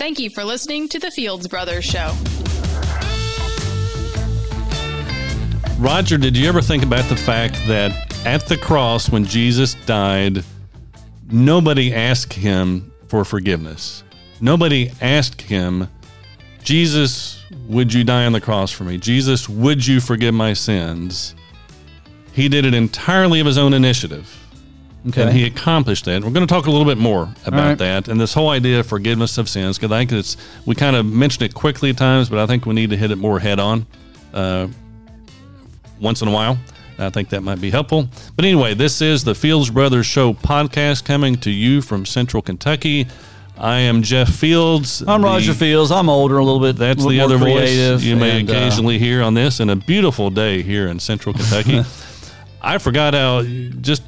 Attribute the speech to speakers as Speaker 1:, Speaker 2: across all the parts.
Speaker 1: Thank you for listening to the Fields Brothers Show.
Speaker 2: Roger, did you ever think about the fact that at the cross, when Jesus died, nobody asked him for forgiveness? Nobody asked him, Jesus, would you die on the cross for me? Jesus, would you forgive my sins? He did it entirely of his own initiative.
Speaker 3: Okay.
Speaker 2: And he accomplished that. We're going to talk a little bit more about
Speaker 3: right.
Speaker 2: that and this whole idea of forgiveness of sins because I think it's we kind of mentioned it quickly at times, but I think we need to hit it more head on uh, once in a while. I think that might be helpful. But anyway, this is the Fields Brothers Show podcast coming to you from Central Kentucky. I am Jeff Fields.
Speaker 3: I'm
Speaker 2: the-
Speaker 3: Roger Fields. I'm older, a little bit.
Speaker 2: That's
Speaker 3: little
Speaker 2: the other voice you may
Speaker 3: and, uh,
Speaker 2: occasionally hear on this, and a beautiful day here in Central Kentucky. I forgot how just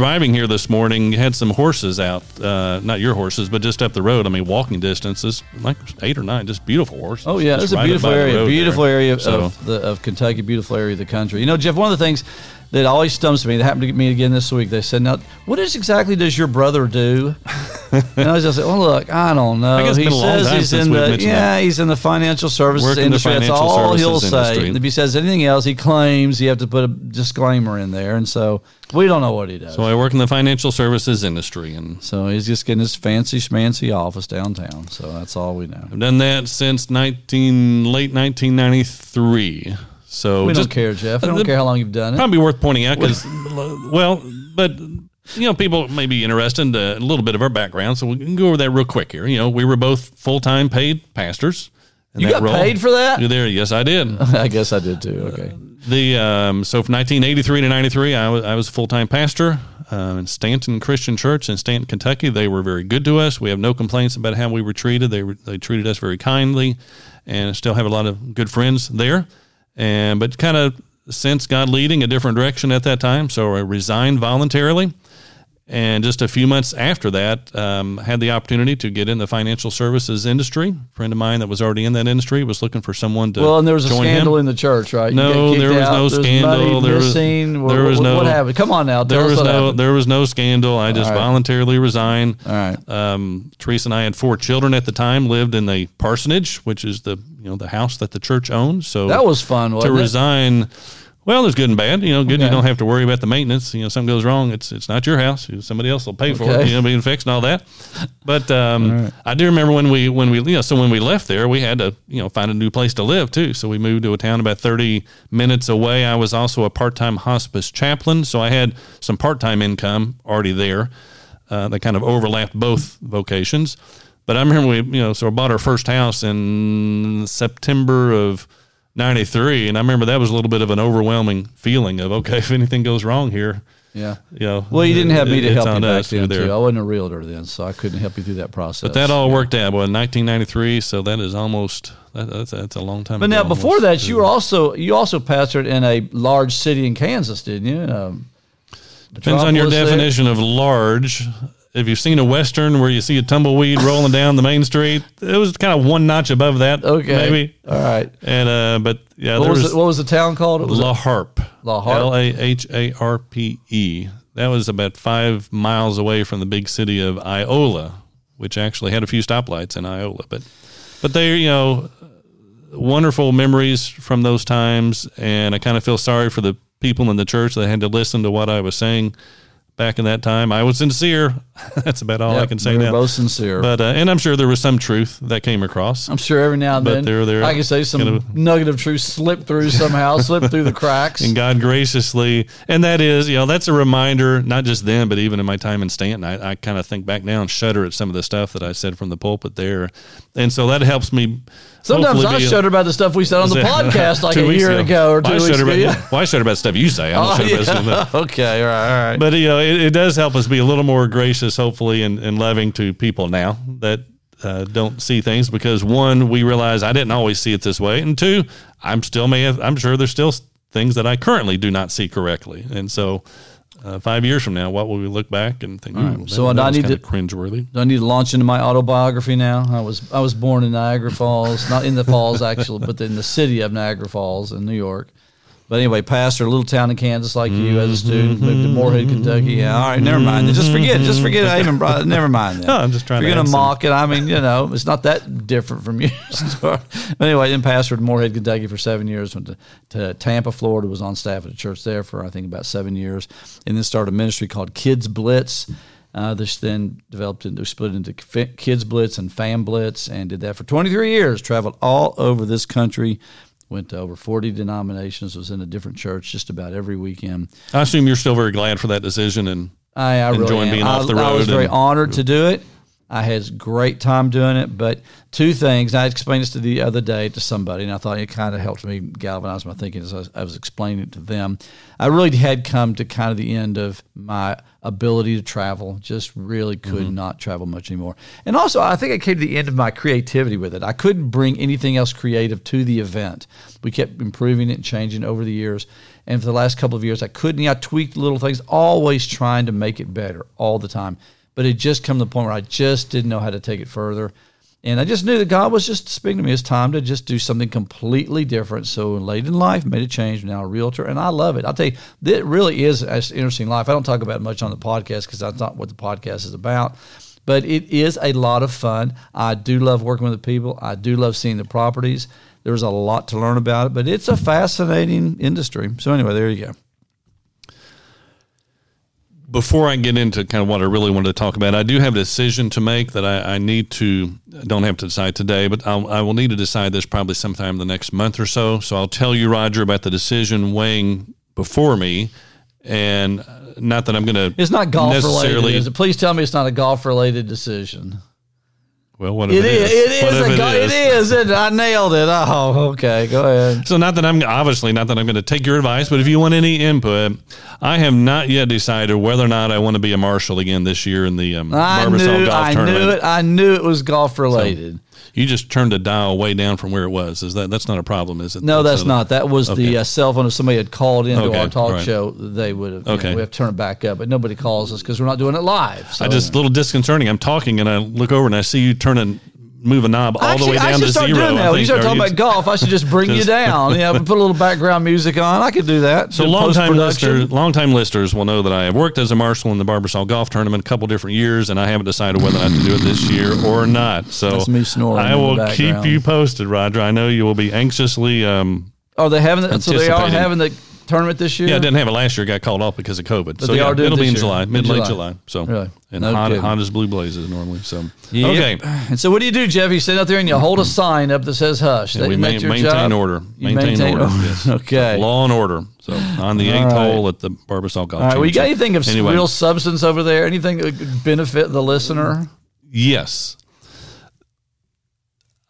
Speaker 2: driving here this morning had some horses out, uh, not your horses, but just up the road. I mean, walking distances, like eight or nine, just beautiful horses.
Speaker 3: Oh yeah, it's a beautiful area, beautiful
Speaker 2: there.
Speaker 3: area
Speaker 2: So-
Speaker 3: of the of Kentucky, beautiful area of the country. You know, Jeff, one of the things that always stumps me that happened to me again this week. They said, "Now, what is exactly does your brother do?" and I was just like, "Well, look, I don't know."
Speaker 2: I guess
Speaker 3: he
Speaker 2: been a long
Speaker 3: says he's in the yeah,
Speaker 2: that.
Speaker 3: he's in the financial services
Speaker 2: Work in the
Speaker 3: industry. That's all he'll
Speaker 2: services
Speaker 3: say.
Speaker 2: industry.
Speaker 3: If he says anything else, he claims you have to put a disclaimer in there, and so we don't know what he does.
Speaker 2: So I work in the financial services industry, and
Speaker 3: So he's just getting his fancy schmancy office downtown. So that's all we know.
Speaker 2: I've done that since 19 late 1993. So
Speaker 3: We
Speaker 2: just
Speaker 3: don't care, Jeff. We don't
Speaker 2: the-
Speaker 3: care how long you've done it.
Speaker 2: probably worth pointing out because, well, but you know, people may be interested in a little bit of our background, so we can go over that real quick here. You know, we were both full time paid pastors. in
Speaker 3: You
Speaker 2: that
Speaker 3: got paid for that?
Speaker 2: You're there? Yes, I did.
Speaker 3: I guess I did too. Okay.
Speaker 2: The um, so from 1983 to 93, I was I was a full time pastor um, in Stanton Christian Church in Stanton, Kentucky. They were very good to us. We have no complaints about how we were treated. They were, they treated us very kindly, and still have a lot of good friends there. And but kind of since God leading a different direction at that time, so I resigned voluntarily. And just a few months after that, um, had the opportunity to get in the financial services industry. A friend of mine that was already in that industry was looking for someone to
Speaker 3: Well, and there was a scandal
Speaker 2: him.
Speaker 3: in the church, right? You
Speaker 2: No, there was
Speaker 3: out,
Speaker 2: no scandal. There was-
Speaker 3: missing.
Speaker 2: there was
Speaker 3: what,
Speaker 2: no-
Speaker 3: What happened? Come on now.
Speaker 2: There was no
Speaker 3: happened.
Speaker 2: there was no scandal. I just
Speaker 3: right.
Speaker 2: voluntarily resigned.
Speaker 3: All right.
Speaker 2: Um, Teresa and I had four children at the time. Lived in the parsonage, which is the you know the house that the church owns. So
Speaker 3: That was fun,
Speaker 2: to
Speaker 3: it?
Speaker 2: Well, there's good and bad. You know, good. You don't have to worry about the maintenance. You know, something goes wrong, it's it's not your house. Somebody else will pay for it. You know, being fixed and all that. But um, I do remember when we when we you know so when we left there, we had to you know find a new place to live too. So we moved to a town about 30 minutes away. I was also a part time hospice chaplain, so I had some part time income already there. Uh, that kind of overlapped both vocations. But I remember we, you know, so I bought our first house in September of 93. And I remember that was a little bit of an overwhelming feeling of, okay, if anything goes wrong here,
Speaker 3: Yeah.
Speaker 2: you know.
Speaker 3: Well, you didn't have me to help you back then,
Speaker 2: there.
Speaker 3: too. I wasn't a realtor then, so I couldn't help you through that process.
Speaker 2: But that all worked out. Well, in 1993, so that is almost, that, that's, that's a long time
Speaker 3: But
Speaker 2: ago.
Speaker 3: now, before
Speaker 2: almost.
Speaker 3: that, you were also you also pastored in a large city in Kansas, didn't you? Um,
Speaker 2: Depends on your
Speaker 3: Metropolis there?
Speaker 2: definition of large. If you've seen a western where you see a tumbleweed rolling down the main street, it was kind of one notch above that,
Speaker 3: Okay.
Speaker 2: maybe.
Speaker 3: All right.
Speaker 2: And uh, but yeah,
Speaker 3: What
Speaker 2: there
Speaker 3: was,
Speaker 2: was
Speaker 3: it, what was the town called? It was
Speaker 2: La Harpe.
Speaker 3: La Harpe?
Speaker 2: L A H A R P E. That was about five miles away from the big city of Iola, which actually had a few stoplights in Iola. But but they, you know, wonderful memories from those times, and I kind of feel sorry for the people in the church that had to listen to what I was saying back in that time. I was sincere. That's about all I can say
Speaker 3: we
Speaker 2: now.
Speaker 3: both sincere.
Speaker 2: But uh, and I'm sure there was some truth that came across.
Speaker 3: I'm sure every now and
Speaker 2: But
Speaker 3: then
Speaker 2: they're- they're
Speaker 3: I can say some
Speaker 2: kind of-
Speaker 3: nugget of truth slip through somehow, slip through the cracks.
Speaker 2: and God graciously, and that is, you know, that's a reminder, not just then, but even in my time in Stanton, I, I kind of think back now and shudder at some of the stuff that I said from the pulpit there. And so that helps me.
Speaker 3: Sometimes I shudder about the stuff we said on the podcast like a year ago or two
Speaker 2: I
Speaker 3: weeks
Speaker 2: shudder
Speaker 3: ago.
Speaker 2: about,
Speaker 3: Yeah.
Speaker 2: Well, I shudder about stuff you say. I don't
Speaker 3: Oh,
Speaker 2: shudder about stuff
Speaker 3: yeah. okay, all right, all right.
Speaker 2: But, you know, it, it does help us be a little more gracious, hopefully, and, and loving to people now that uh, don't see things because one, we realize I didn't always see it this way. And two, I'm still may have, I'm sure there's still things that I currently do not see correctly. And so, uh, five years from now, what will we look back and think? "Ooh,
Speaker 3: So
Speaker 2: that, that
Speaker 3: I need to-
Speaker 2: cringeworthy.
Speaker 3: Do I need to launch into my autobiography now? I was I was born in Niagara Falls, not in the falls actually, but in the city of Niagara Falls in New York. But anyway, pastor, a little town in Kansas like you as a student, moved to Morehead, Kentucky. Yeah, all right, never mind. Just forget, just forget. I even brought. Never mind. Then.
Speaker 2: No, I'm just trying
Speaker 3: If
Speaker 2: to
Speaker 3: you're gonna mock it. I mean, you know, it's not that different from your story. But anyway, then pastored in Morehead, Kentucky for seven years. Went to, to Tampa, Florida. Was on staff at a church there for I think about seven years, and then started a ministry called Kids Blitz. Uh, this then developed into split into Kids Blitz and Fam Blitz, and did that for 23 years. Traveled all over this country. Went to over 40 denominations. Was in a different church just about every weekend.
Speaker 2: I assume you're still very glad for that decision, and
Speaker 3: I, I really
Speaker 2: enjoying being off the
Speaker 3: road. I was very honored to do it. I had a great time doing it, but two things. I explained this to the other day to somebody, and I thought it kind of helped me galvanize my thinking as I was, I was explaining it to them. I really had come to kind of the end of my ability to travel. Just really could
Speaker 2: Mm-hmm.
Speaker 3: not travel much anymore. And also, I think I came to the end of my creativity with it. I couldn't bring anything else creative to the event. We kept improving it and changing over the years. And for the last couple of years, I couldn't. I tweaked little things, always trying to make it better all the time. But it just come to the point where I just didn't know how to take it further. And I just knew that God was just speaking to me. It's time to just do something completely different. So late in life, made a change. Now a realtor, and I love it. I'll tell you, it really is an interesting life. I don't talk about much on the podcast because that's not what the podcast is about. But it is a lot of fun. I do love working with the people. I do love seeing the properties. There's a lot to learn about it, but it's a fascinating industry. So anyway, there you go.
Speaker 2: Before I get into kind of what I really wanted to talk about, I do have a decision to make that I, I need to. I don't have to decide today, but I'll, I will need to decide this probably sometime the next month or so. So I'll tell you, Roger, about the decision weighing before me, and not that I'm going to.
Speaker 3: It's not golf related.
Speaker 2: necessarily.
Speaker 3: It? Please tell me it's not a golf related decision.
Speaker 2: Well, what if
Speaker 3: It is. It
Speaker 2: What
Speaker 3: is. A go- it is. It, I nailed it. Oh, okay. Go ahead.
Speaker 2: So not that I'm obviously not that I'm going to take your advice, but if you want any input, I have not yet decided whether or not I want to be a marshal again this year in the um,
Speaker 3: I
Speaker 2: Barbasol
Speaker 3: knew.
Speaker 2: Golf
Speaker 3: I
Speaker 2: Tournament.
Speaker 3: knew it. I knew it was golf related.
Speaker 2: You just turned the dial way down from where it was. Is that that's not a problem? Is it?
Speaker 3: no, that's
Speaker 2: a-
Speaker 3: not. That was
Speaker 2: Okay.
Speaker 3: the uh, cell phone. If somebody had called into
Speaker 2: Okay,
Speaker 3: our talk
Speaker 2: right.
Speaker 3: show, they would have.
Speaker 2: Okay.
Speaker 3: know, we have to turn it back up, but nobody calls us because we're not doing it live. So
Speaker 2: I just a little disconcerting. I'm talking and I look over and I see you turn and move a knob all
Speaker 3: Actually,
Speaker 2: the way down I
Speaker 3: should
Speaker 2: to
Speaker 3: start
Speaker 2: zero.
Speaker 3: doing that. When you start talking about golf, I should just bring you down. Yeah, put a little background music on. I could do that.
Speaker 2: So long
Speaker 3: time
Speaker 2: listeners, longtime listeners will know that I have worked as a marshal in the Barbasol Golf Tournament a couple different years, and I haven't decided whether or not to do it this year or not. So
Speaker 3: That's me snoring
Speaker 2: I will keep you posted, Roger. I know you will be anxiously. Um,
Speaker 3: Are they having? The, so they are having the tournament this year.
Speaker 2: yeah, I didn't have it last year. Got called off because of COVID. so
Speaker 3: they
Speaker 2: yeah,
Speaker 3: are doing
Speaker 2: it'll be in
Speaker 3: year.
Speaker 2: July, mid late
Speaker 3: July.
Speaker 2: So
Speaker 3: Really?
Speaker 2: and
Speaker 3: No
Speaker 2: hot,
Speaker 3: kidding.
Speaker 2: hot as blue blazes normally. So
Speaker 3: Yep.
Speaker 2: okay.
Speaker 3: And so, what do you do, Jeff? You sit out there and you hold a sign up that says "hush."
Speaker 2: Yeah,
Speaker 3: That-
Speaker 2: we ma- maintain
Speaker 3: job?
Speaker 2: order.
Speaker 3: You
Speaker 2: Maintain, order. Yes.
Speaker 3: okay.
Speaker 2: Law and order. So on the eighth
Speaker 3: right.
Speaker 2: hole at the Barbasol Golf.
Speaker 3: All right. Well, you got anything of
Speaker 2: Anyway.
Speaker 3: real substance over there? Anything that could benefit the listener?
Speaker 2: Yes.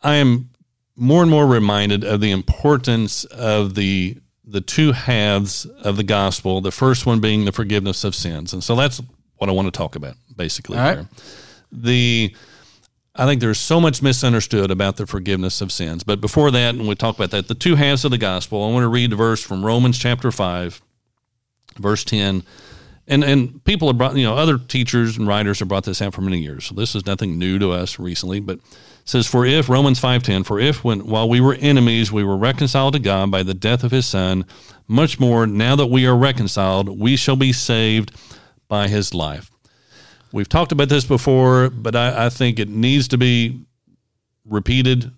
Speaker 2: I am more and more reminded of the importance of the the two halves of the gospel. The first one being the forgiveness of sins, and so that's what I want to talk about basically
Speaker 3: All right.
Speaker 2: here. The I think there's so much misunderstood about the forgiveness of sins. But before that, and we talk about that, the two halves of the gospel. I want to read a verse from Romans chapter five, verse ten. And and people have brought you know other teachers and writers have brought this out for many years. So this is nothing new to us recently. But says, "For if Romans five ten, for if when while we were enemies we were reconciled to God by the death of His Son, much more now that we are reconciled we shall be saved by His life." We've talked about this before, but I, I think it needs to be repeated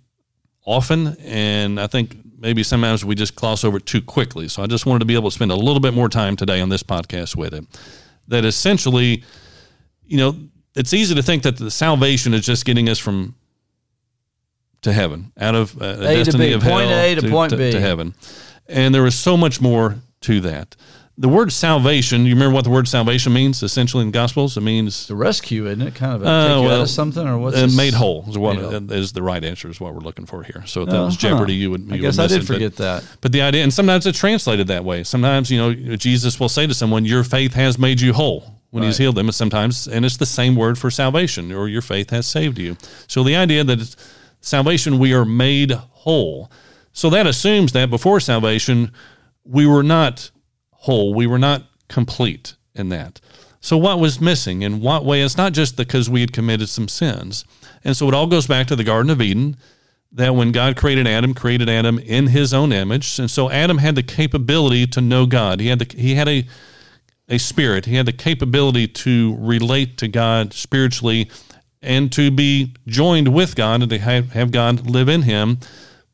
Speaker 2: often, and I think maybe sometimes we just gloss over it too quickly. So I just wanted to be able to spend a little bit more time today on this podcast with it. That essentially, you know, it's easy to think that the salvation is just getting us from to heaven, out of uh, a,
Speaker 3: to
Speaker 2: destiny
Speaker 3: B,
Speaker 2: of
Speaker 3: point
Speaker 2: hell
Speaker 3: A to point B.
Speaker 2: to heaven, and there is so much more to that. The word salvation, you remember what the word salvation means? Essentially in the Gospels, it means
Speaker 3: The rescue, isn't it? Kind of a
Speaker 2: Uh,
Speaker 3: take you out
Speaker 2: well,
Speaker 3: of something, or what's
Speaker 2: uh, made whole is what
Speaker 3: whole.
Speaker 2: is the right answer is what we're looking for here. So if that
Speaker 3: Oh,
Speaker 2: was. Jeopardy, you would. You
Speaker 3: I guess I did
Speaker 2: it, but-
Speaker 3: forget that.
Speaker 2: But the idea, and sometimes it's translated that way. Sometimes you know Jesus will say to someone, "Your faith has made you whole." When he's healed them, and sometimes, and it's the same word for salvation, or your faith has saved you. So the idea that it's salvation, we are made whole. So that assumes that before salvation, we were not whole, we were not complete in that. So what was missing? In what way? It's not just because we had committed some sins. And so it all goes back to the Garden of Eden that when God created Adam, created Adam in his own image. And so Adam had the capability to know God. He had the, he had a a spirit. He had the capability to relate to God spiritually and to be joined with God and to have, God live in him.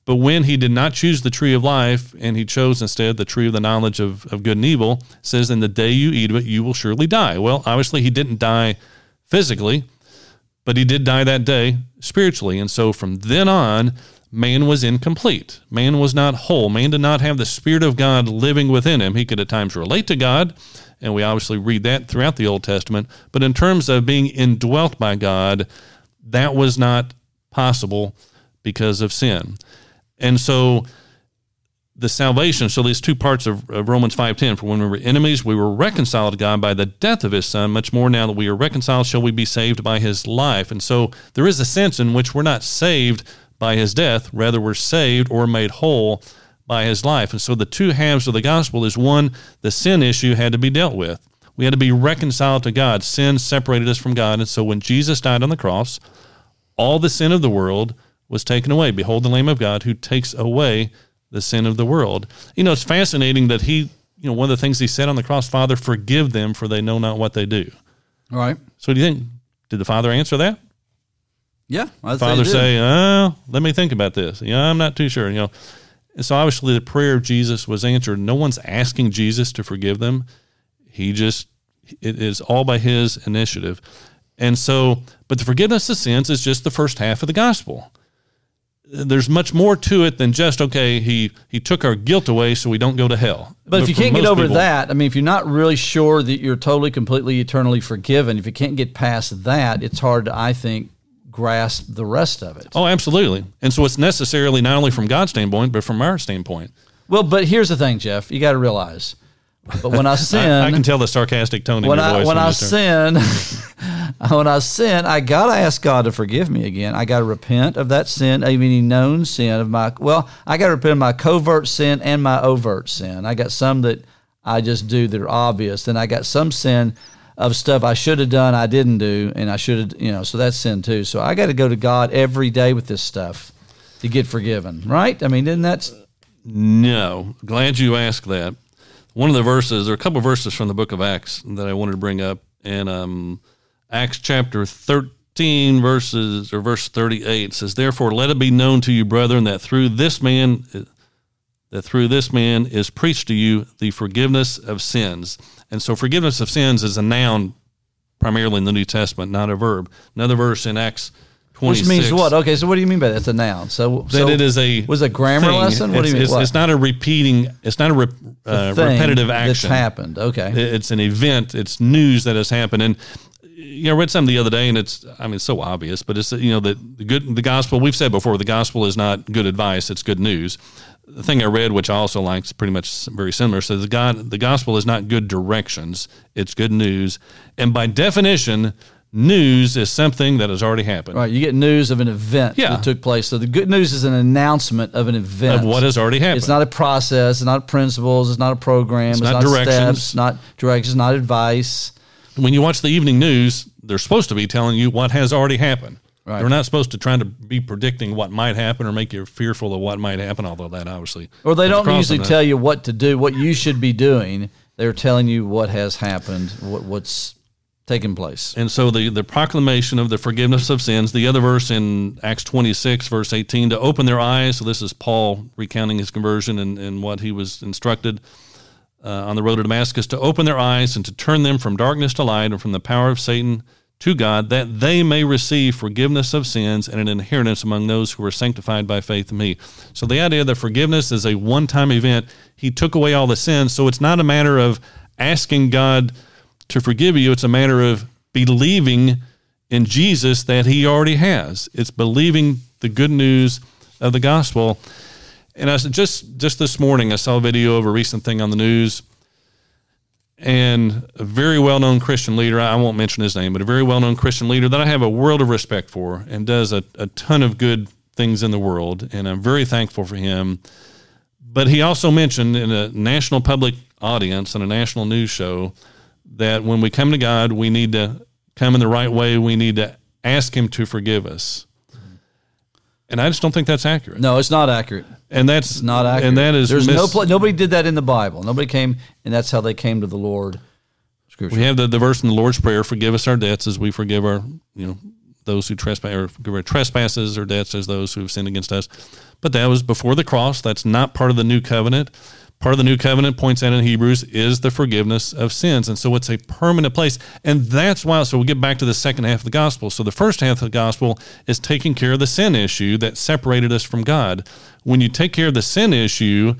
Speaker 2: But when he did not choose the tree of life and he chose instead the tree of the knowledge of, of good and evil, says, In the day you eat of it, you will surely die. Well, obviously, he didn't die physically, but he did die that day spiritually. And so from then on, man was incomplete. Man was not whole. Man did not have the Spirit of God living within him. He could at times relate to God, and we obviously read that throughout the Old Testament. But in terms of being indwelt by God, that was not possible because of sin. And so the salvation, so these two parts of, of Romans 5.10, for when we were enemies, we were reconciled to God by the death of his son. Much more now that we are reconciled, shall we be saved by his life. And so there is a sense in which we're not saved by his death, rather we're saved or made whole by his life. And so the two halves of the gospel is one, the sin issue had to be dealt with. We had to be reconciled to God. Sin separated us from God. And so when Jesus died on the cross, all the sin of the world was taken away. Behold the Lamb of God who takes away the sin of the world. You know, it's fascinating that he, you know, one of the things he said on the cross, Father, forgive them for they know not what they do.
Speaker 3: All right.
Speaker 2: So do you think, did the Father answer that?
Speaker 3: Yeah. I'd
Speaker 2: Father
Speaker 3: say,
Speaker 2: say, oh, let me think about this. Yeah, I'm not too sure. You know, and so obviously the prayer of Jesus was answered. No one's asking Jesus to forgive them. He just, it is all by his initiative. And so, but the forgiveness of sins is just the first half of the gospel there's much more to it than just okay he he took our guilt away so we don't go to hell
Speaker 3: but, if you can't get over
Speaker 2: people-
Speaker 3: that i mean if you're not really sure that you're totally completely eternally forgiven if you can't get past that it's hard to i think grasp the rest of it
Speaker 2: oh absolutely and so it's necessarily not only from god's standpoint but from our standpoint
Speaker 3: well but here's the thing jeff you got to realize but when i sin
Speaker 2: I, I can tell the sarcastic tone in
Speaker 3: when
Speaker 2: your
Speaker 3: I
Speaker 2: voice
Speaker 3: when
Speaker 2: you
Speaker 3: I sin, when I sin, I gotta ask God to forgive me again. I gotta repent of that sin, even any known sin of my. Well, I gotta repent of my covert sin and my overt sin. I got some that I just do that are obvious. and I got some sin of stuff I should have done I didn't do, and I should have, you know. So that's sin too. So I got to go to God every day with this stuff to get forgiven, right? I mean, isn't that
Speaker 2: no glad you asked that one of the verses there are a couple verses from the book of acts that i wanted to bring up and um acts chapter 13 verses or verse 38 says therefore let it be known to you brethren that through this man that through this man is preached to you the forgiveness of sins and so forgiveness of sins is a noun primarily in the new testament not a verb another verse in acts 26
Speaker 3: which means what? Okay, so what do you mean by that? It's a noun. So
Speaker 2: that
Speaker 3: so
Speaker 2: it is a
Speaker 3: was a grammar
Speaker 2: thing.
Speaker 3: lesson. What do you mean?
Speaker 2: It's, it's not a repeating. It's not a rep, uh, repetitive
Speaker 3: that's
Speaker 2: action.
Speaker 3: happened. Okay.
Speaker 2: It's an event. It's news that has happened. And you know, I read something the other day, and it's I mean, it's so obvious, but it's you know that the good the gospel. We've said before, the gospel is not good advice; it's good news. The thing I read, which I also like, is pretty much very similar. Says the God, the gospel is not good directions; it's good news. And by definition, news is something that has already happened.
Speaker 3: Right, you get news of an event
Speaker 2: Yeah.
Speaker 3: that took place. So the good news is an announcement of an event
Speaker 2: Of what has already happened.
Speaker 3: It's not a process. It's not principles. It's not a program. It's,
Speaker 2: not
Speaker 3: not,
Speaker 2: directions.
Speaker 3: steps. Not directions. Not advice.
Speaker 2: when you watch the evening news, they're supposed to be telling you what has already happened.
Speaker 3: Right.
Speaker 2: They're not supposed to try to be predicting what might happen or make you fearful of what might happen, although that obviously.
Speaker 3: Or they don't usually tell you what to do, what you should be doing. They're telling you what has happened, what, what's taken place.
Speaker 2: And so the, the proclamation of the forgiveness of sins, the other verse in Acts 26, verse 18, to open their eyes. So this is Paul recounting his conversion and, and what he was instructed uh, on the road to Damascus, to open their eyes and to turn them from darkness to light and from the power of Satan to God, that they may receive forgiveness of sins and an inheritance among those who are sanctified by faith in me. So the idea that forgiveness is a one time event, he took away all the sins. So it's not a matter of asking God to forgive you, it's a matter of believing in Jesus that he already has. It's believing the good news of the gospel. And I said just just this morning I saw a video of a recent thing on the news and a very well-known Christian leader, I won't mention his name, but a very well-known Christian leader that I have a world of respect for and does a, a ton of good things in the world and I'm very thankful for him. But he also mentioned in a national public audience on a national news show that when we come to God, we need to come in the right way. We need to ask Him to forgive us. And I just don't think that's accurate.
Speaker 3: No, it's not accurate.
Speaker 2: And that's
Speaker 3: It's not accurate.
Speaker 2: And that is
Speaker 3: there's
Speaker 2: mis-
Speaker 3: no pla nobody did that in the Bible. Nobody came, and that's how they came to the Lord. Scripture.
Speaker 2: We have the, the verse in the Lord's Prayer: "Forgive us our debts, as we forgive our you know those who trespass or forgive our trespasses or debts as those who have sinned against us." But that was before the cross. That's not part of the new covenant. Part of the new covenant points out in Hebrews is the forgiveness of sins, and so it's a permanent place, and that's why. So we get back to the second half of the gospel. So the first half of the gospel is taking care of the sin issue that separated us from God. When you take care of the sin issue,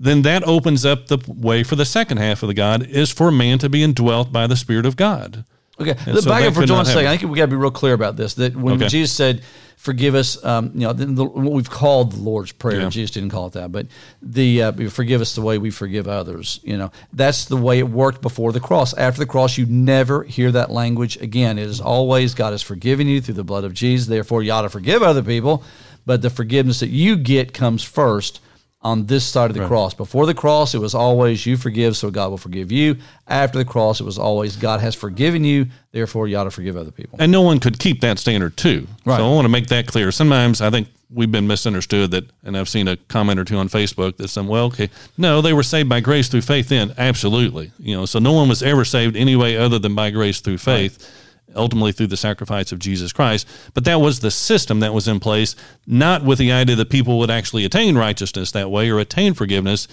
Speaker 2: then that opens up the way for the second half of the God is for man to be indwelt by the Spirit of God.
Speaker 3: Okay,
Speaker 2: And
Speaker 3: look
Speaker 2: so
Speaker 3: back up for
Speaker 2: not
Speaker 3: second. I think we got to be real clear about this. That when
Speaker 2: Okay.
Speaker 3: Jesus said, "Forgive us," um, you know, the, the, what we've called the Lord's Prayer.
Speaker 2: Yeah.
Speaker 3: Jesus didn't call it that, but the uh, forgive us the way we forgive others. You know, that's the way it worked before the cross. After the cross, you never hear that language again. It is always God has forgiven you through the blood of Jesus. Therefore, you ought to forgive other people, but the forgiveness that you get comes first on this side of the cross. Before the cross, it was always you forgive, so God will forgive you. After the cross, it was always God has forgiven you, therefore you ought to forgive other people.
Speaker 2: And no one could keep that standard too.
Speaker 3: Right.
Speaker 2: So I want to make that clear. Sometimes I think we've been misunderstood that, and I've seen a comment or two on Facebook that some, well, okay, no, they were saved by grace through faith then. Absolutely. You know, so no one was ever saved any way other than by grace through faith. Ultimately, through the sacrifice of Jesus Christ. But that was the system that was in place, not with the idea that people would actually attain righteousness that way or attain forgiveness.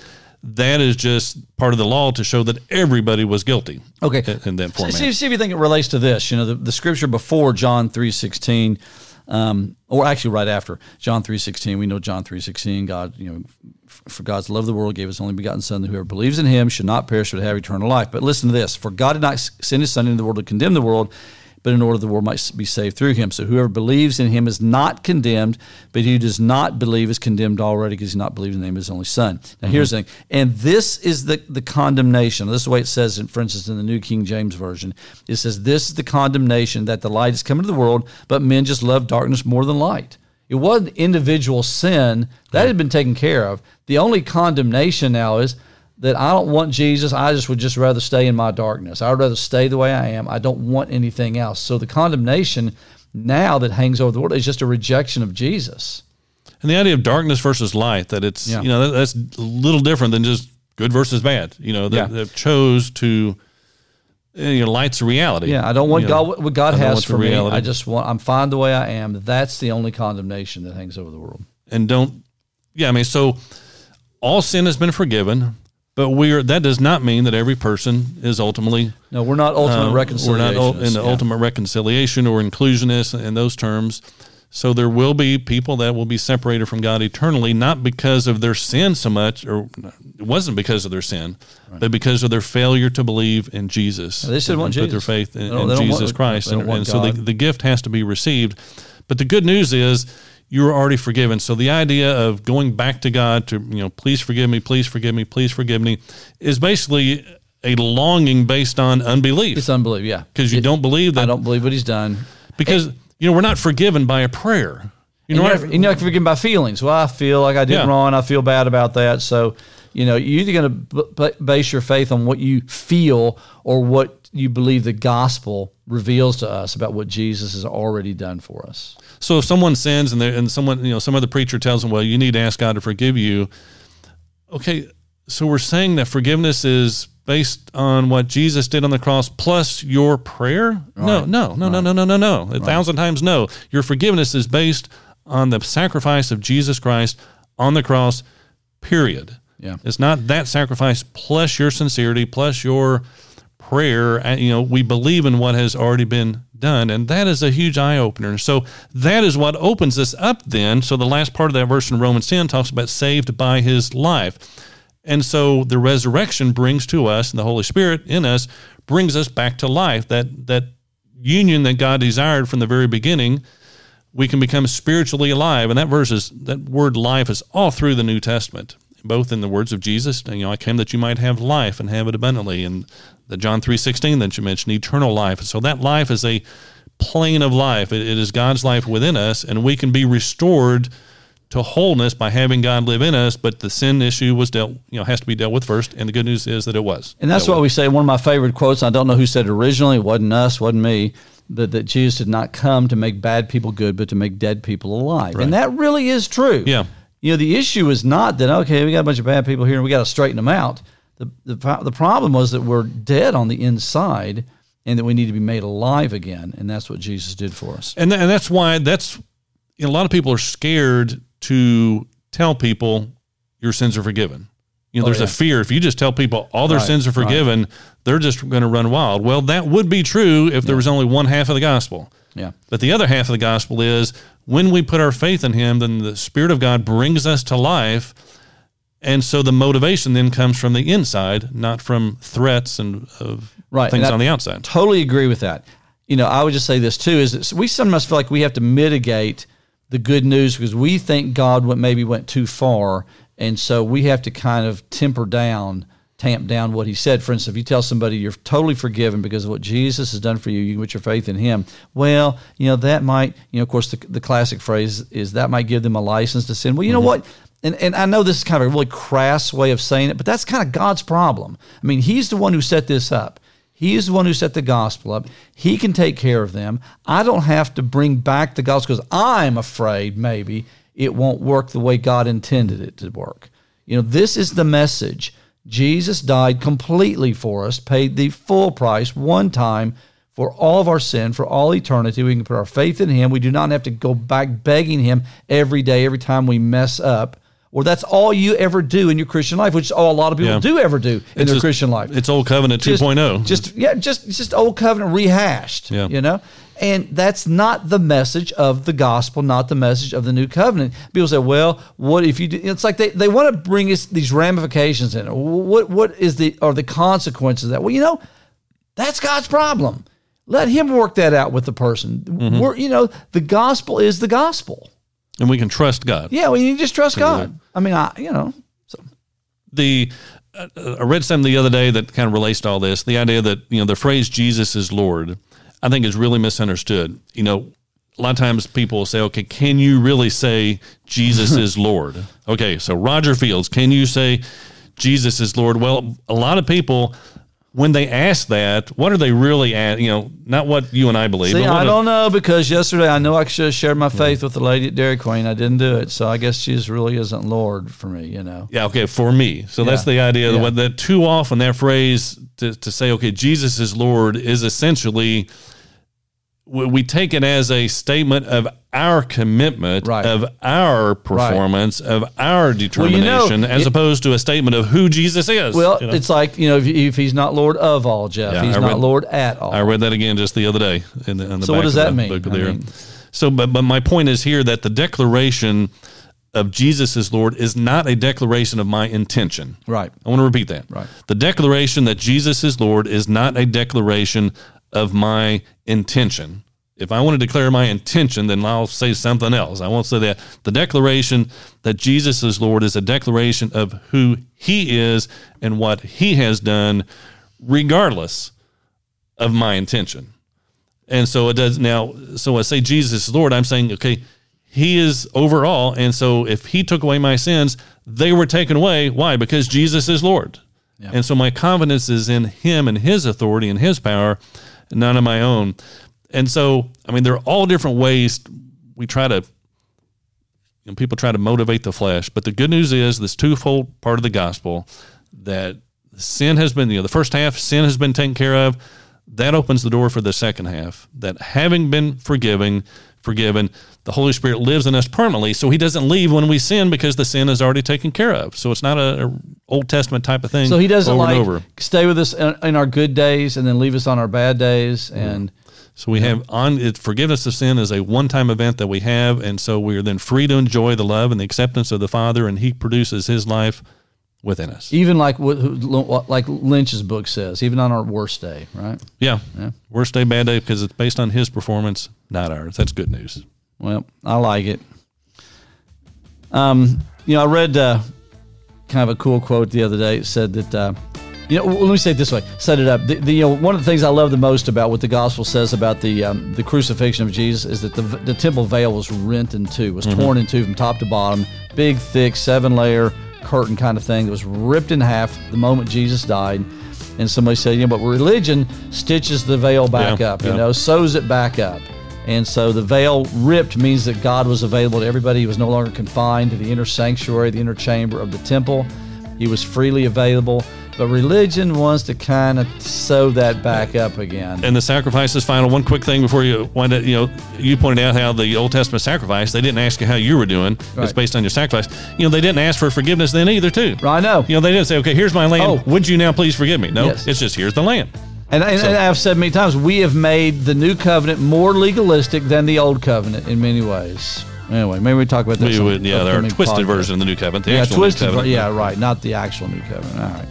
Speaker 2: That is just part of the law to show that everybody was guilty.
Speaker 3: Okay,
Speaker 2: in- in that
Speaker 3: See-
Speaker 2: format.
Speaker 3: See, see if you think it relates to this. You know, the, the scripture before John three sixteen, um, or actually right after John three sixteen. We know John three sixteen. God, you know, for God's love of the world gave His only begotten Son, that whoever believes in Him should not perish but have eternal life. But listen to this: For God did not send His Son into the world to condemn the world. But in order that the world might be saved through him. So whoever believes in him is not condemned, but he who does not believe is condemned already because he's not believed in the name of his only son. Now here's mm-hmm. the thing. And this is the, the condemnation. This is the way it says, in, for instance, in the New King James Version. It says, This is the condemnation that the light has come into the world, but men just love darkness more than light. It wasn't individual sin. That had been taken care of. The only condemnation now is that I don't want Jesus. I just would just rather stay in my darkness. I would rather stay the way I am. I don't want anything else. So the condemnation now that hangs over the world is just a rejection of Jesus.
Speaker 2: And the idea of darkness versus light, that it's,
Speaker 3: Yeah.
Speaker 2: you know, that, that's a little different than just good versus bad. You know, that,
Speaker 3: Yeah.
Speaker 2: chose to, eh, you know, light's a reality.
Speaker 3: Yeah, I don't want
Speaker 2: You
Speaker 3: God what- what God has for me.
Speaker 2: reality.
Speaker 3: I just want I'm fine the way I am. That's the only condemnation that hangs over the world.
Speaker 2: and don't, yeah, I mean, so all sin has been forgiven, but we're, that does not mean that every person is ultimately
Speaker 3: No, we're not ultimate
Speaker 2: Uh,
Speaker 3: reconciliation.
Speaker 2: We're not in the ultimate reconciliation or inclusionist in those terms. So there will be people that will be separated from God eternally, not because of their sin so much, or it wasn't because of their sin, but because of their failure to believe in Jesus.
Speaker 3: They should want
Speaker 2: put their faith in, in Jesus
Speaker 3: want-
Speaker 2: Christ, and, and so the, the gift has to be received. But the good news is you are already forgiven. So the idea of going back to God to you know, please forgive me, please forgive me, please forgive me, is basically a longing based on unbelief
Speaker 3: It's unbelief, yeah.
Speaker 2: because you
Speaker 3: It-
Speaker 2: don't believe that
Speaker 3: I don't believe what he's done.
Speaker 2: because you know we're not forgiven by a prayer. You know, we're
Speaker 3: you're
Speaker 2: not-
Speaker 3: forgiven by feelings. Well, I feel like I did
Speaker 2: Yeah.
Speaker 3: wrong. I feel bad about that. So, you know, you're either going to b- base your faith on what you feel or what you believe the gospel reveals to us about what Jesus has already done for us.
Speaker 2: so if someone sins and and someone you know some other preacher tells them, well, you need to ask God to forgive you. Okay, so we're saying that forgiveness is based on what Jesus did on the cross plus your prayer? No, no, no, no, no, no, no, no. A thousand times no. Your forgiveness is based on the sacrifice of Jesus Christ on the cross. Period.
Speaker 3: Yeah.
Speaker 2: It's not that sacrifice plus your sincerity plus your prayer. You know, we believe in what has already been done, and that is a huge eye opener. So that is what opens us up. Then, so the last part of that verse in Romans ten talks about saved by His life, and so the resurrection brings to us, and the Holy Spirit in us brings us back to life. That that union that God desired from the very beginning we can become spiritually alive. And that verse is that word life is all through the New Testament, both in the words of Jesus. You know, I came that you might have life and have it abundantly. And the John three sixteen that you mentioned, eternal life. So that life is a plane of life. It, it is God's life within us, and we can be restored to wholeness by having God live in us. But the sin issue was dealt, you know, has to be dealt with first. And the good news is that it was.
Speaker 3: And that's why we say one of my favorite quotes. I don't know who said it originally. It wasn't us, wasn't me. that, that Jesus did not come to make bad people good, but to make dead people alive. And that really is true.
Speaker 2: Yeah.
Speaker 3: You know, the issue is not that, okay, we got a bunch of bad people here and we got to straighten them out. The, the, the problem was that we're dead on the inside and that we need to be made alive again. And that's what Jesus did for us.
Speaker 2: and th- and that's why that's you know, a lot of people are scared to tell people your sins are forgiven. You know, oh, there's
Speaker 3: yeah.
Speaker 2: a fear if you just tell people all their
Speaker 3: Right,
Speaker 2: sins are
Speaker 3: right.
Speaker 2: forgiven, they're just going to run wild. Well, that would be true if there was only one half of the gospel.
Speaker 3: Yeah.
Speaker 2: But the other half of the gospel is when we put our faith in Him, then the Spirit of God brings us to life. And so the motivation then comes from the inside, not from threats and of
Speaker 3: Right,
Speaker 2: things on the outside.
Speaker 3: Totally agree with that. You know, I would just say this too: is that we sometimes feel like we have to mitigate the good news because we think God went maybe went too far, and so we have to kind of temper down, tamp down what He said. For instance, if you tell somebody you're totally forgiven because of what Jesus has done for you, you can put your faith in Him. Well, you know that might, you know, of course, the, the classic phrase is that might give them a license to sin. Well, you know mm-hmm. what? and, and I know this is kind of a really crass way of saying it, but that's kind of God's problem. I mean, He's the one who set this up. He is the one who set the gospel up. He can take care of them. I don't have to bring back the gospel because I'm afraid maybe it won't work the way God intended it to work. You know, this is the message. Jesus died completely for us, paid the full price one time for all of our sin, for all eternity. We can put our faith in Him. We do not have to go back begging Him every day, every time we mess up. Or that's all you ever do in your Christian life, which is all a lot of people
Speaker 2: Yeah.
Speaker 3: do ever do in
Speaker 2: It's
Speaker 3: their
Speaker 2: just-
Speaker 3: Christian life.
Speaker 2: It's old covenant 2.0.
Speaker 3: Just yeah, just just old covenant rehashed.
Speaker 2: Yeah.
Speaker 3: You know? And that's not the message of the gospel, not the message of the new covenant. People say, well, what if you do it's like they, they want to bring us these ramifications in. What what is the are the consequences of that? Well, you know, that's God's problem. Let him work that out with the person.
Speaker 2: Mm-hmm.
Speaker 3: We're, you know, the gospel is the gospel.
Speaker 2: and we can trust God.
Speaker 3: Yeah, well, just trust God. I mean, I you know, so
Speaker 2: the uh, I read something the other day that kind of relates to all this. The idea that you know the phrase "Jesus is Lord," I think is really misunderstood. You know, a lot of times people will say, "Okay, can you really say Jesus is Lord?" Okay, so Roger Fields, can you say Jesus is Lord? Well, a lot of people. When they ask that, what are they really at? You know, not what you and I believe.
Speaker 3: See,
Speaker 2: what
Speaker 3: don't know because yesterday I know I should have shared my faith with the lady at Dairy Queen. I didn't do it, so I guess Jesus really isn't Lord for me. You know.
Speaker 2: Yeah, okay, for me. So that's the idea
Speaker 3: Yeah.
Speaker 2: that too often that phrase to, to say, okay, Jesus is Lord is essentially, we, we take it as a statement of our commitment,
Speaker 3: Right.
Speaker 2: of our performance, of our
Speaker 3: you know,
Speaker 2: determination, as
Speaker 3: it-
Speaker 2: opposed to a statement of who Jesus is.
Speaker 3: Well,
Speaker 2: you know?
Speaker 3: it's like you know if, if he's not Lord of all, Jeff,
Speaker 2: Yeah,
Speaker 3: he's
Speaker 2: I
Speaker 3: not
Speaker 2: read-
Speaker 3: Lord at all.
Speaker 2: I read that again just the other day. In the, in the
Speaker 3: So what does
Speaker 2: of
Speaker 3: that
Speaker 2: the
Speaker 3: mean? mean-
Speaker 2: so, but but my point is here that the declaration of Jesus as Lord is not a declaration of my intention.
Speaker 3: Right.
Speaker 2: I want to repeat that.
Speaker 3: Right.
Speaker 2: The declaration that Jesus is Lord is not a declaration of my intention. If I want to declare my intention, then I'll say something else. I won't say that. The declaration that Jesus is Lord is a declaration of who he is and what he has done, regardless of my intention. And so it does now. So I say Jesus is Lord. I'm saying, okay, He is over all. And so if He took away my sins, they were taken away. Why? Because Jesus is Lord. And so my confidence is in Him and His authority and His power, none of my own. And so, I mean, there are all different ways we try to, you know, people try to motivate the flesh. But the good news is this twofold part of the gospel that sin has been, you know, the first half, sin has been taken care of. That opens the door for the second half. That having been forgiving, forgiven, the Holy Spirit lives in us permanently. So He doesn't leave when we sin because the sin is already taken care of. So it's not a, a Old Testament type of thing.
Speaker 3: so he doesn't
Speaker 2: over
Speaker 3: like
Speaker 2: over.
Speaker 3: stay with us in, in our good days and then leave us on our bad days. And
Speaker 2: So we have on it, forgiveness of sin is a one-time event that we have, and so we are then free to enjoy the love and the acceptance of the Father, and He produces His life within us.
Speaker 3: even like like Lynch's book says, even on our worst day, right?
Speaker 2: Yeah, worst day, bad day, because it's based on His performance, not ours. That's good news.
Speaker 3: Well, I like it. Um, you know, I read uh, kind of a cool quote the other day. It said that, uh, you know, let me say it this way: set it up. The, the, you know, one of the things I love the most about what the gospel says about the um, the crucifixion of Jesus is that the the temple veil was rent in two, was torn in two from top to bottom, big, thick, seven layer curtain kind of thing that was ripped in half the moment Jesus died. And somebody said, you know, but religion stitches the veil back
Speaker 2: Yeah,
Speaker 3: up, you know, sews it back up. And so the veil ripped means that God was available to everybody. He was no longer confined to the inner sanctuary, the inner chamber of the temple. He was freely available. But religion wants to kind of sew that back up again.
Speaker 2: And the sacrifice is final. One quick thing before you wind up, you know, you pointed out how the Old Testament sacrifice, they didn't ask you how you were doing. It's based on your sacrifice. You know, they didn't ask for forgiveness then either, too.
Speaker 3: I know.
Speaker 2: You know, they didn't say, okay, here's my land.
Speaker 3: Oh.
Speaker 2: Would you now please forgive me? No,
Speaker 3: Yes.
Speaker 2: it's just here's the land.
Speaker 3: And, and, and I've said many times, we have made the new covenant more legalistic than the old covenant in many ways. Anyway, maybe we talk about that.
Speaker 2: We would, yeah, there are twisted
Speaker 3: podcast.
Speaker 2: version of the new covenant. The
Speaker 3: Yeah, twisted.
Speaker 2: covenant.
Speaker 3: Yeah, right. Not the actual new covenant. All right.